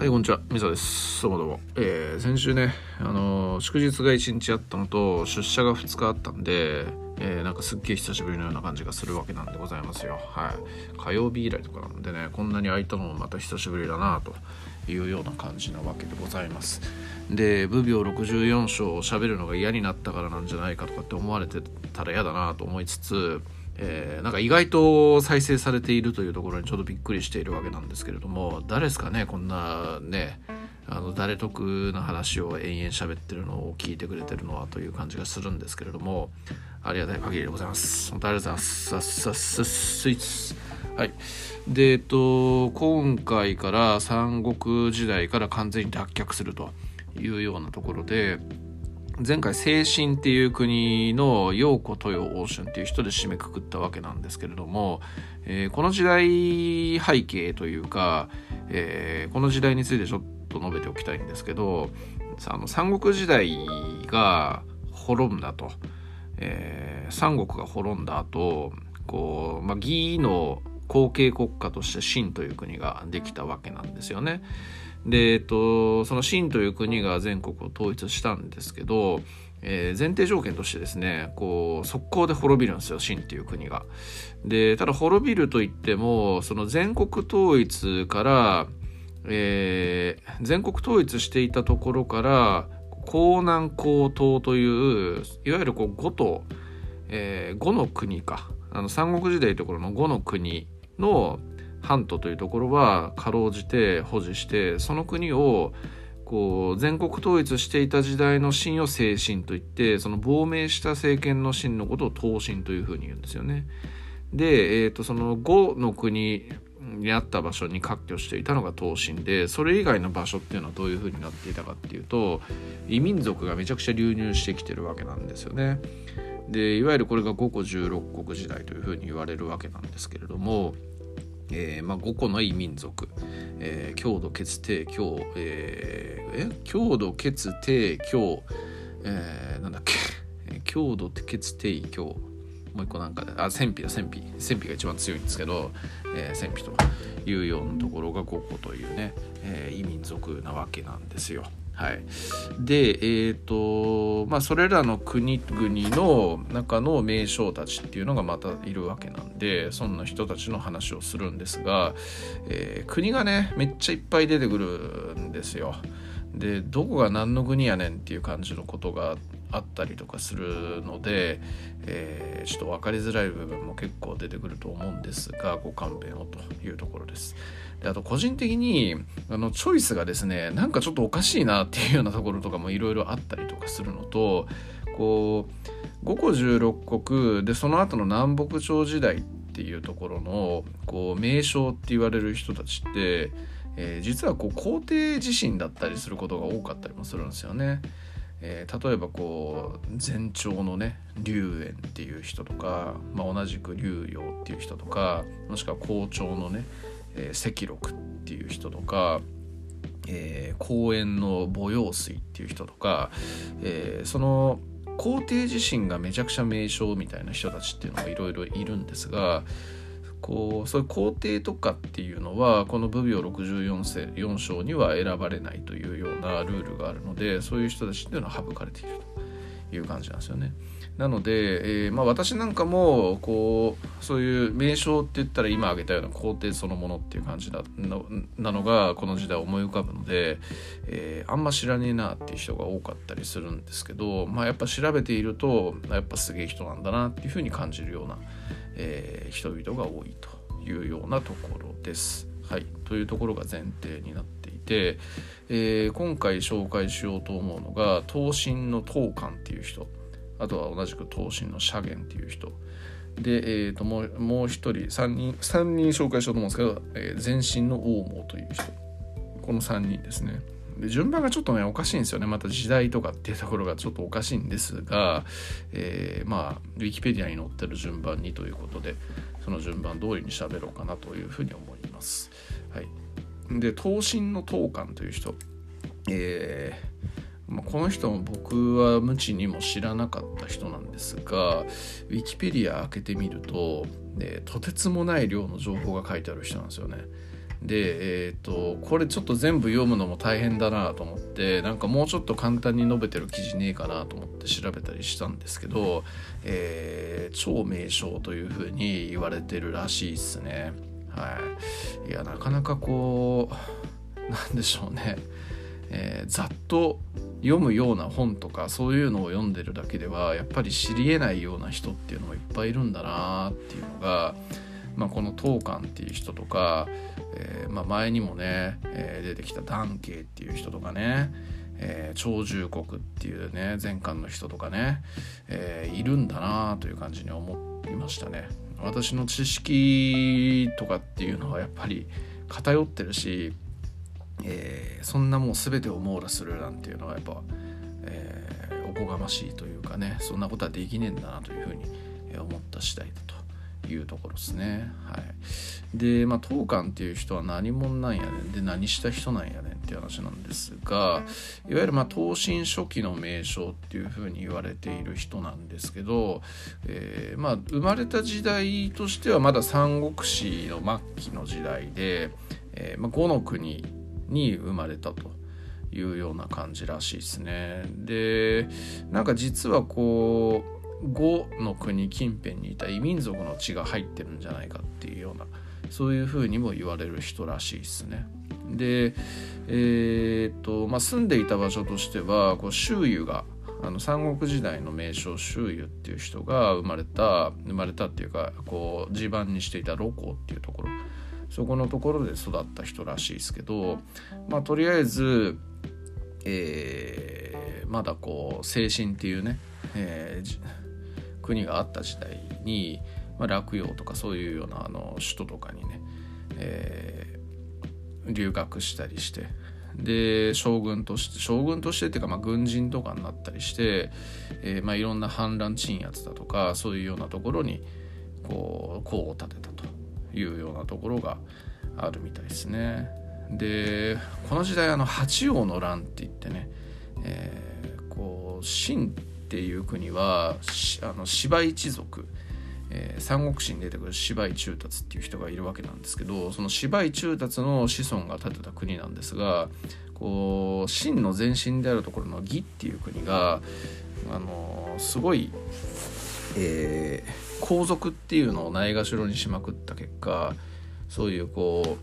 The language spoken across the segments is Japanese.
はい、こんにちは。みさです。どうもどうも。えー、先週ね、あのー祝日が1日あったのと、出社が2日あったんで、えー、なんかすっげえ久しぶりのような感じがするわけなんでございますよ。はい。火曜日以来とかなんでね、こんなに空いたのもまた久しぶりだなというような感じなわけでございます。で、武病64章を喋るのが嫌になったからなんじゃないかとかって思われてたら嫌だなと思いつつ、えーなんか意外と再生されているというところにちょっとびっくりしているわけなんですけれども誰ですかねこんなねあの誰得な話を延々喋ってるのを聞いてくれてるのはという感じがするんですけれどもありがたい限りでございます。本当ありがとうございます。さっさっさっスイーツはい。でえっと今回から三国時代から完全に脱却するというようなところで前回清新っていう国の陽子豊王春っていう人で締めくくったわけなんですけれども、えーこの時代背景というか、えーこの時代についてちょっと述べておきたいんですけどあの三国時代が滅んだと、えー三国が滅んだ後こう、まあ、義の後継国家として秦という国ができたわけなんですよね。で、えっと、その秦という国が全国を統一したんですけど、えー前提条件としてですねこう速攻で滅びるんですよ秦っていう国が。でただ滅びるといってもその全国統一から、えー全国統一していたところから江南江東といういわゆるこう五都、えー五の国かあの三国時代ところの五の国の半島というところはかろうじて保持してその国をこう全国統一していた時代の秦を清秦といってその亡命した政権の秦のことを東秦というふうに言うんですよね。で、えー、とその呉の国にあった場所に割拠していたのが東秦でそれ以外の場所っていうのはどういうふうになっていたかっていうと異民族がめちゃくちゃ流入してきてるわけなんですよね。でいわゆるこれが五個十六国時代というふうに言われるわけなんですけれども、えーまあ、5個の異民族、えー郷土血帝郷、えーえ？郷土血帝郷、えーなんだっけ？えー郷土血帝郷もう一個なんかであ戦費だ戦費。戦費が一番強いんですけど、えー戦費というようなところが5個というね、えー異民族なわけなんですよ。はい、でえっ、とまあそれらの国々の中の名将たちっていうのがまたいるわけなんでそんな人たちの話をするんですが、えー国がねめっちゃいっぱい出てくるんですよ。でどこが何の国やねんっていう感じのことがあったりとかするので、えーちょっと分かりづらい部分も結構出てくると思うんですがご勘弁をというところです。であと個人的にあのチョイスがですねなんかちょっとおかしいなっていうようなところとかもいろいろあったりとかするのとこう5個16国でその後の南北朝時代っていうところのこう名将って言われる人たちって、えー実はこう皇帝自身だったりすることが多かったりもするんですよね。えー例えばこう前朝のね龍炎っていう人とか、まあ、同じく龍陽っていう人とかもしくは校長のね、えー赤禄っていう人とか、えー公園の母陽水っていう人とか、えーその皇帝自身がめちゃくちゃ名将みたいな人たちっていうのがいろいろいるんですがこうそういう皇帝とかっていうのはこの武病64世4章には選ばれないというようなルールがあるのでそういう人たちっていうのは省かれているという感じなんですよね。なので、えーまあ、私なんかもこうそういう名称って言ったら今挙げたような皇帝そのものっていう感じだなのがこの時代思い浮かぶので、えーあんま知らねえなっていう人が多かったりするんですけど、まあ、やっぱ調べているとやっぱすげえ人なんだなっていうふうに感じるような、えー人々が多いというようなところです。はい、というところが前提になっていて、えー今回紹介しようと思うのが東進の東漢っていう人あとは同じく東進の社元っていう人。で、えー、ともうもう一人3人三人紹介しようと思うんですけど、えー前身の王毛という人。この3人ですね。で順番がちょっとねおかしいんですよね。また時代とかっていうところがちょっとおかしいんですが、えーまあウィキペディアに載ってる順番にということでその順番通りに喋ろうかなというふうに思います。はい、で東進の東漢という人、えーまあ、この人も僕は無知にも知らなかった人なんですがウィキペディア開けてみると、ね、とてつもない量の情報が書いてある人なんですよね。で、えーと、これちょっと全部読むのも大変だなと思ってなんかもうちょっと簡単に述べてる記事ねえかなと思って調べたりしたんですけど、えー、超名称というふうに言われてるらしいっすね。はい、いやなかなかこうなんでしょうね、えー、ざっと読むような本とかそういうのを読んでるだけではやっぱり知りえないような人っていうのもいっぱいいるんだなっていうのがまあ、この当館っていう人とか、えーまあ、前にもね、えー、出てきたダンっていう人とかね、えー、長寿国っていうね前巻の人とかね、え、いるんだなという感じに思いましたね。私の知識とかっていうのはやっぱり偏ってるし、えー、そんなもう全てを網羅するなんていうのはやっぱ、えー、おこがましいというかねそんなことはできねえんだなというふうに思った次第だというところですね。はい、でまあ当館っていう人は何者なんやねんで何した人なんやねんっていう話なんですがいわゆるまあ東晋初期の名称っていうふうに言われている人なんですけど、えー、まあ生まれた時代としてはまだ三国志の末期の時代で、えーまあ、五の国に生まれたと。いうような感じらしいですね。でなんか実はこう5の国近辺にいた異民族の血が入ってるんじゃないかっていうようなそういうふうにも言われる人らしいですね。で、えー、っとまあ、住んでいた場所としてはこう周遊があの三国時代の名将周遊っていう人が生まれた生まれたっていうかこう地盤にしていた露光っていうところそこのところで育った人らしいですけど、まあ、とりあえず、えー、まだこう精神っていうね、えー国があった時代に、まあ、洛陽とかそういうようなあの首都とかにね、えー、留学したりしてで将軍として将軍としてっていうか、まあ、軍人とかになったりして、えーまあ、いろんな反乱鎮圧だとかそういうようなところにこう功を立てたと。いうようなところがあるみたいですね。でこの時代あの八王の乱って言ってね、えー、こう秦っていう国はあの芝一族、えー、三国志に出てくる芝居中達っていう人がいるわけなんですけどその芝居中達の子孫が建てた国なんですがこう秦の前身であるところの義っていう国があのすごい、えー、皇族っていうのをないがしろにしまくった結果そういうこ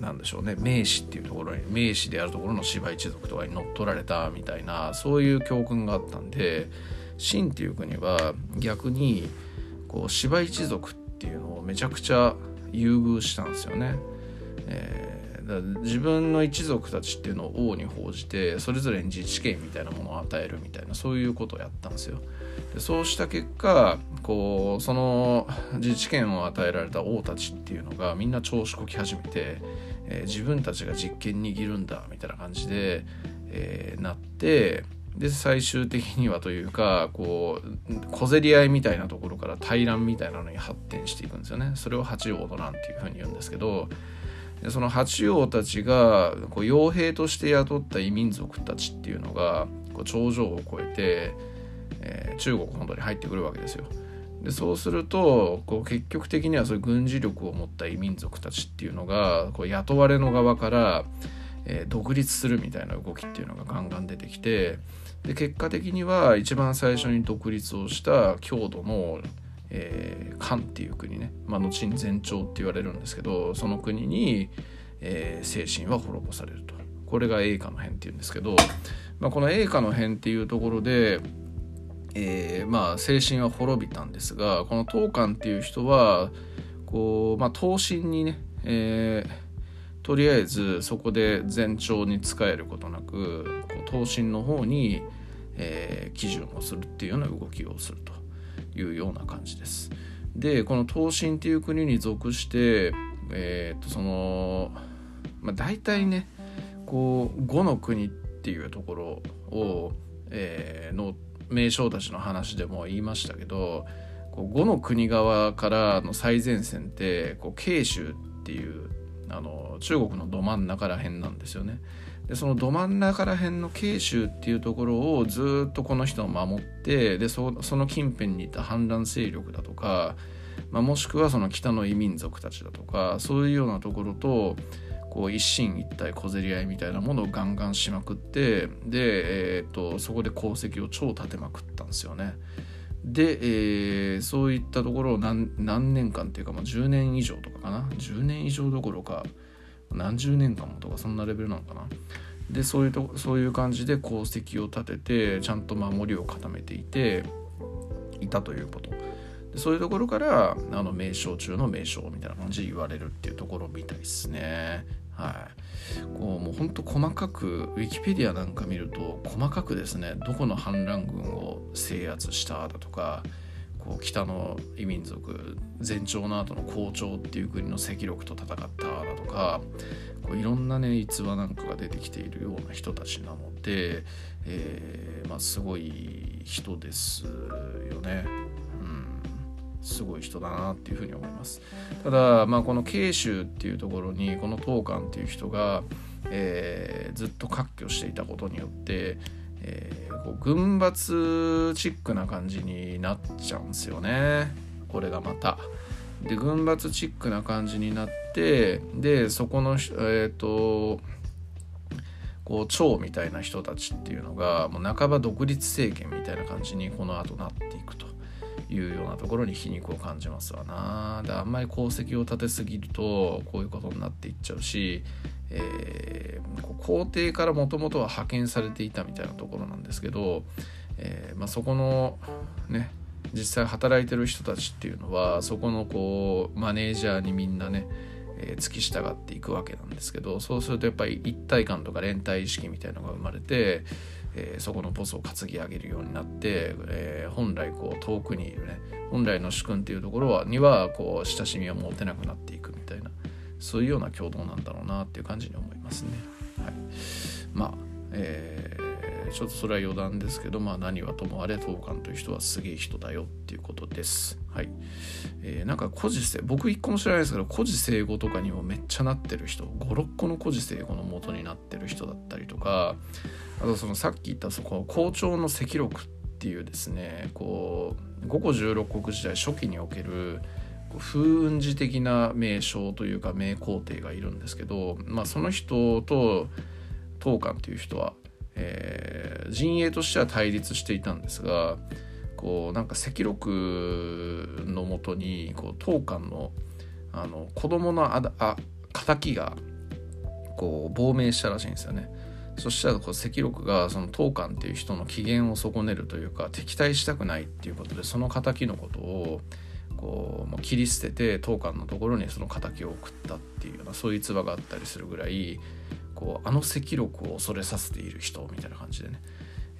うなんでしょうね名士っていうところに名士であるところの芝一族とかに乗っ取られたみたいなそういう教訓があったんで秦っていう国は逆にこう芝一族っていうのをめちゃくちゃ優遇したんですよね。えー、自分の一族たちっていうのを王に報じてそれぞれに自治権みたいなものを与えるみたいなそういうことをやったんですよ。でそうした結果こうその自治権を与えられた王たちっていうのがみんな調子こき始めてえー、自分たちが実権握るんだみたいな感じで、えー、なってで最終的にはというかこう小競り合いみたいなところから対乱みたいなのに発展していくんですよねそれを八王の乱っていうふうに言うんですけどでその八王たちがこう傭兵として雇った異民族たちっていうのがこう頂上を越えて、えー、中国本土に入ってくるわけですよ。でそうするとこう結局的にはそういう軍事力を持った異民族たちっていうのがこう雇われの側から、えー、独立するみたいな動きっていうのがガンガン出てきてで結果的には一番最初に独立をした郷土の、えー、漢っていう国ね、まあ、後に前朝って言われるんですけどその国に、えー、精神は滅ぼされると。これが栄華の変っていうんですけど、まあ、この栄華の変っていうところでえー、まあ精神は滅びたんですがこの当館っていう人はこう、まあ、刀身にね、えー、とりあえずそこで前兆に使えることなくこう刀身の方に、えー、基準をするっていうような動きをすると。いうような感じです。でこの刀身っていう国に属してえー、っとその、まあ、大体ねこう五の国っていうところを、えー、の名将たちの話でも言いましたけどこう5の国側からの最前線ってこう慶州っていうあの中国のど真ん中ら辺なんですよね。でそのど真ん中ら辺の慶州っていうところをずっとこの人を守ってでその近辺にいた反乱勢力だとか、まあ、もしくはその北の異民族たちだとかそういうようなところとこう一進一退小競り合いみたいなものをガンガンしまくってで、えーと、そこで功績を超立てまくったんですよね。で、えー、そういったところを何年間っていうか、まあ、10年以上とかかな？10年以上どころか何十年間もとかそんなレベルなのかな。でそういうとそういう感じで功績を立ててちゃんと守りを固めていていたということで。そういうところからあの名称中の名称みたいな感じで言われるっていうところみたいですね。はい、こうもうほんと細かくウィキペディアなんか見ると細かくですねどこの反乱軍を制圧しただとかこう北の異民族前朝の後の校長っていう国の赤力と戦っただとかこういろんなね逸話なんかが出てきているような人たちなので、えー、まあ、すごい人ですよね。すごい人だなっていうふうに思いますただ、まあ、この慶州っていうところにこの東館っていう人が、えー、ずっと割拠していたことによって、えー、こう軍閥チックな感じになっちゃうんですよねこれがまた。で軍閥チックな感じになってでそこのえっ、ー、とこう長みたいな人たちっていうのがもう半ば独立政権みたいな感じにこの後なっていくと。いうようなところに皮肉を感じますわな。であんまり功績を立てすぎるとこういうことになっていっちゃうし、えー、皇帝からもともとは派遣されていたみたいなところなんですけど、えーまあ、そこのね実際働いてる人たちっていうのはそこのこうマネージャーにみんなねえー、付き従っていくわけなんですけどそうするとやっぱり一体感とか連帯意識みたいのが生まれて、えー、そこのボスを担ぎ上げるようになって、えー、本来こう遠くにいるね本来の主君っていうところはにはこう親しみを持てなくなっていくみたいなそういうような共同なんだろうなっていう感じに思いますね。はい、まあ、えー、ちょっとそれは余談ですけど、まあ、何はともあれ当館という人はすげえ人だよっていうことです。はい。えー、なんか古事成僕一個も知らないですけど古事成語とかにもめっちゃなってる人56個の古事成語の元になってる人だったりとかあとそのさっき言ったそこ校長の赤録っていうですねこう五胡十六国時代初期における風雲児的な名称というか名皇帝がいるんですけど、まあ、その人と当館という人は、えー、陣営としては対立していたんですがこうなんか赤録のもとにこう当館のあの子供のああ敵がこう亡命したらしいんですよね。そしたらこう赤禄がその当館っていう人の機嫌を損ねるというか敵対したくないっていうことでその敵のことをこうもう切り捨てて当館のところにその敵を送ったっていうようなそういう逸話があったりするぐらいこうあの赤禄を恐れさせている人みたいな感じでね、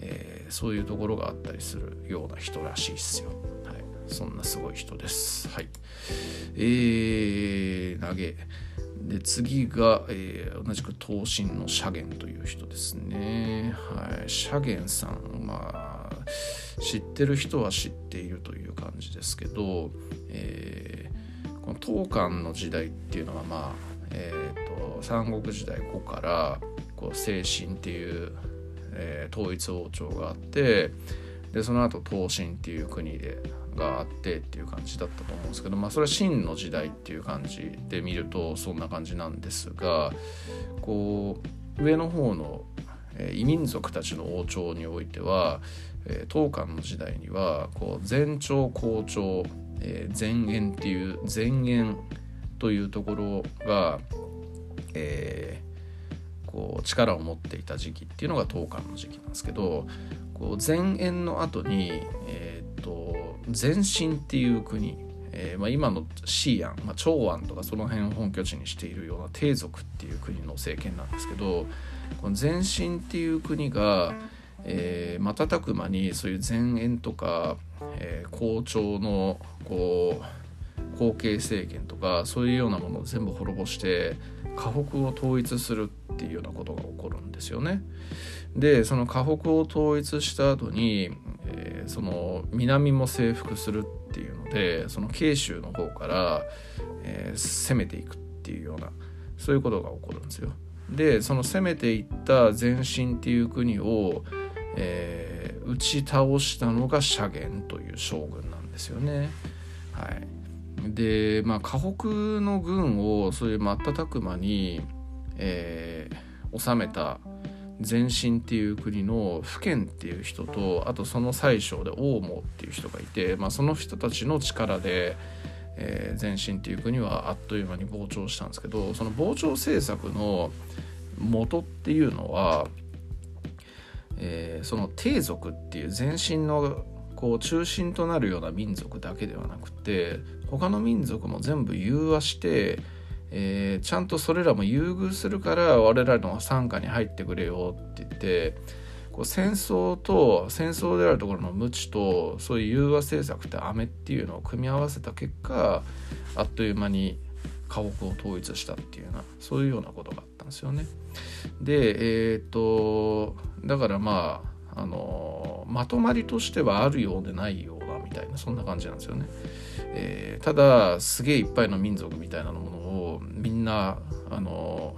えー、そういうところがあったりするような人らしいっすよ。はい、そんなすごい人です。はい。えー、投げ。で次が、えー、同じく東進のシャゲンという人ですね。はい、シャゲンさんまあ知ってる人は知っているという感じですけど、えー、この東漢の時代っていうのはまあ、えーと、三国時代後からこう精神っていう、えー、統一王朝があってでその後東進っていう国でがあってっていう感じだったと思うんですけどまあそれは秦の時代っていう感じで見るとそんな感じなんですがこう上の方の異民族たちの王朝においては東漢の時代にはこう前朝後朝前燕っていう前燕というところが、えー、こう力を持っていた時期っていうのが東漢の時期なんですけどこう前燕の後に、えーと、前進っていう国、えーまあ、今のシーアン、まあ、長安とかその辺を本拠地にしているような帝族っていう国の政権なんですけどこの前進っていう国が、えー、瞬く間にそういう前燕とか、えー、校長のこう後継政権とかそういうようなものを全部滅ぼして河北を統一するっていうようなことが起こるんですよね。でその河北を統一した後に、えー、その南も征服するっていうのでその慶州の方から、えー、攻めていくっていうようなそういうことが起こるんですよ。でその攻めていった前進っていう国を、えー、打ち倒したのが謝玄という将軍なんですよね。はい、でまあ河北の軍をそういう瞬く間に、えー、治めた前進っていう国の福建っていう人とあとその宰相で王毛っていう人がいて、まあ、その人たちの力で、えー、前進っていう国はあっという間に膨張したんですけどその膨張政策の元っていうのは、えー、その帝族っていう前進のこう中心となるような民族だけではなくて他の民族も全部融和してえー、ちゃんとそれらも優遇するから我らの傘下に入ってくれよって言ってこう戦争と戦争であるところの無知とそういう融和政策って飴っていうのを組み合わせた結果あっという間に家屋を統一したっていうようなそういうようなことがあったんですよね。でえっ、とだからまああのまとまりとしてはあるようでないようなみたいなそんな感じなんですよね。えー、ただすげえいっぱいの民族みたいなものをみんなあの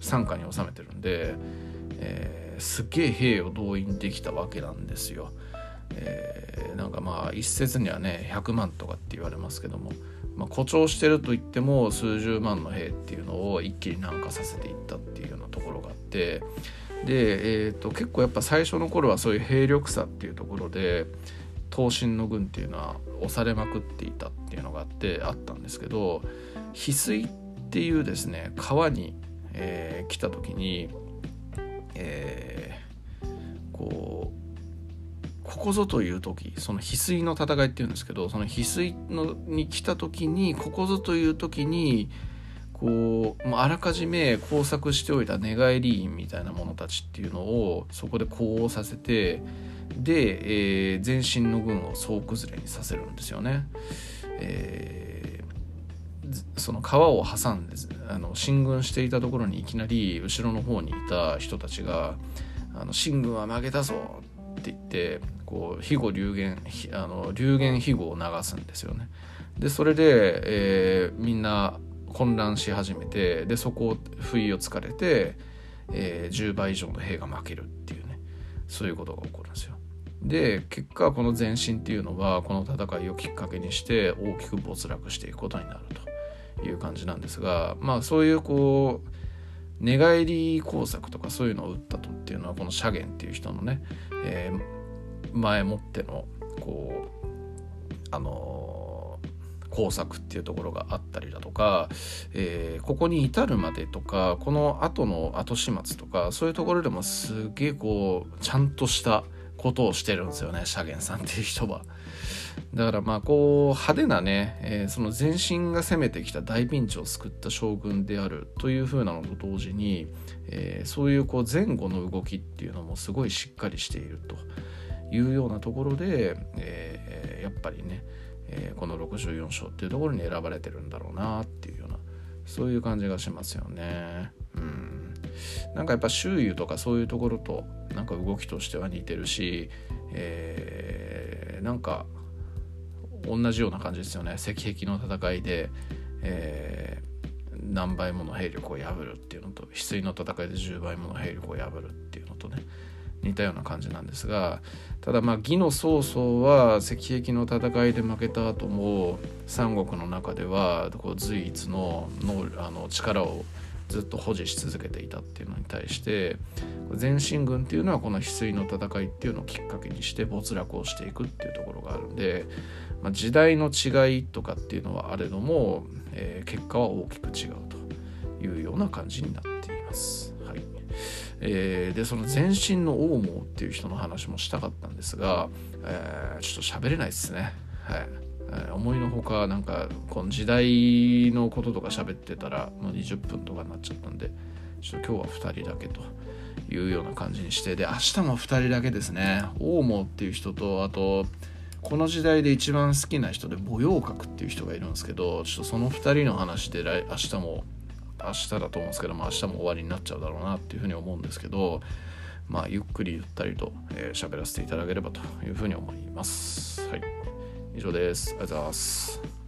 傘下に収めてるんで、えー、すげえ兵を動員できたわけなんですよ。えー、なんかまあ一説にはね100万とかって言われますけども、まあ、誇張してると言っても数十万の兵っていうのを一気に南下させていったっていうようなところがあってで、えーと、結構やっぱ最初の頃はそういう兵力差っていうところで東進の軍っていうのは押されまくっていたっていうのがあってあったんですけど翡翠っていうですね川に、えー、来た時に、えー、こうここぞという時その翡翠の戦いっていうんですけどその翡翠のに来た時にここぞという時にこうあらかじめ工作しておいた寝返り員みたいな者たちっていうのをそこで呼応させてで、えー、前進の軍を総崩れにさせるんですよね。えー、その川を挟んであの進軍していたところにいきなり後ろの方にいた人たちが「あの進軍は負けたぞ」って言ってこう肥後流言あの流言肥後を流すんですよね。でそれで、えー、みんな混乱し始めてでそこを不意をつかれて、えー、10倍以上の兵が負けるっていうねそういうことが起こるんですよ。で結果この前進っていうのはこの戦いをきっかけにして大きく没落していくことになるという感じなんですがまあそういうこう寝返り工作とかそういうのを打ったとっていうのはこの社言っていう人のね、えー、前もってのこうあの、工作っていうところがあったりだとか、えー、ここに至るまでとかこの後の後始末とかそういうところでもすげえこうちゃんとしたことをしてるんですよねシャゲンさんっていう人は。だからまあこう派手なね、えー、その全身が攻めてきた大ピンチを救った将軍であるというふうなのと同時に、えー、そういうこう前後の動きっていうのもすごいしっかりしているというようなところで、えー、やっぱりね、えこの64章っていうところに選ばれてるんだろうなっていうようなそういう感じがしますよね。うん。なんかやっぱ周囲とかそういうところとなんか動きとしては似てるし、えー、なんか同じような感じですよね。石壁の戦いで、えー、何倍もの兵力を破るっていうのと翡翠の戦いで10倍もの兵力を破るっていうのとね。似たような感じなんですがただまあ義の曹操は石壁の戦いで負けた後も三国の中ではこう随一ののあの力をずっと保持し続けていたっていうのに対して前進軍っていうのはこの翡翠の戦いっていうのをきっかけにして没落をしていくっていうところがあるんで、まあ、時代の違いとかっていうのはあれども、えー、結果は大きく違うというような感じになっています。えー、でその前進の王毛っていう人の話もしたかったんですが、えー、ちょっと喋れないですね。はい思いのほかなんかこの時代のこととか喋ってたらもう20分とかになっちゃったんでちょっと今日は2人だけというような感じにしてで明日も2人だけですね大毛っていう人とあとこの時代で一番好きな人で母陽閣っていう人がいるんですけどちょっとその2人の話で来明日も明日だと思うんですけどまあ明日も終わりになっちゃうだろうなっていうふうに思うんですけどまあゆっくりゆったりと喋、えー、らせていただければというふうに思います。はい以上です。ありがとうございます。